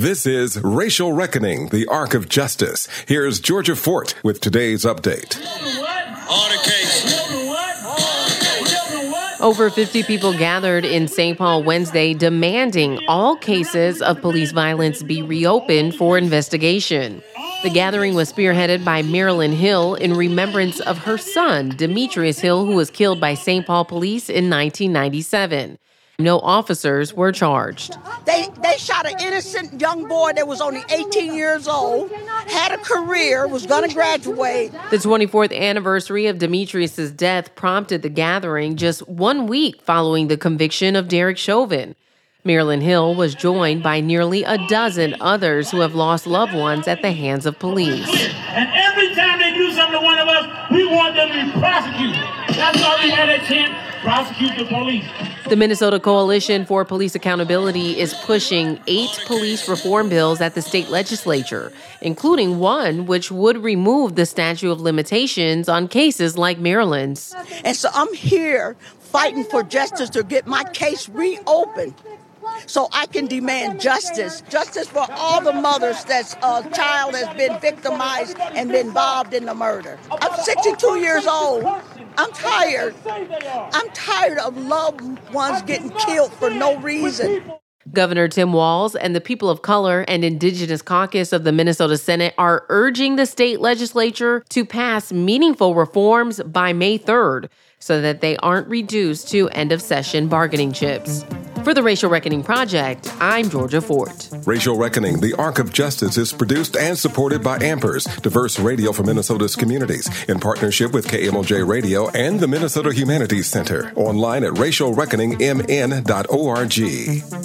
This is Racial Reckoning, the Arc of Justice. Here's Georgia Fort with today's update. Over 50 people gathered in St. Paul Wednesday demanding all cases of police violence be reopened for investigation. The gathering was spearheaded by Marilyn Hill in remembrance of her son, Demetrius Hill, who was killed by St. Paul police in 1997. No officers were charged. They they shot an innocent young boy that was only 18 years old, had a career, was going to graduate. The 24th anniversary of Demetrius's death prompted the gathering just one week following the conviction of Derek Chauvin. Marilyn Hill was joined by nearly a dozen others who have lost loved ones at the hands of police. And every time they do something to one of us, we want them to be prosecuted. That's why we had a chance prosecute the police. The Minnesota Coalition for Police Accountability is pushing eight police reform bills at the state legislature, including one which would remove the statute of limitations on cases like Marilyn's. And so I'm here fighting for justice to get my case reopened so I can demand justice. Justice for all the mothers that's a child has been victimized and been involved in the murder. I'm 62 years old. I'm tired. I'm tired of loved ones getting killed for no reason. Governor Tim Walz and the People of Color and Indigenous Caucus of the Minnesota Senate are urging the state legislature to pass meaningful reforms by May 3rd so that they aren't reduced to end of session bargaining chips. For the Racial Reckoning Project, I'm Georgia Fort. Racial Reckoning, the Arc of Justice, is produced and supported by Ampers, diverse radio for Minnesota's communities, in partnership with KMOJ Radio and the Minnesota Humanities Center. Online at racialreckoningmn.org.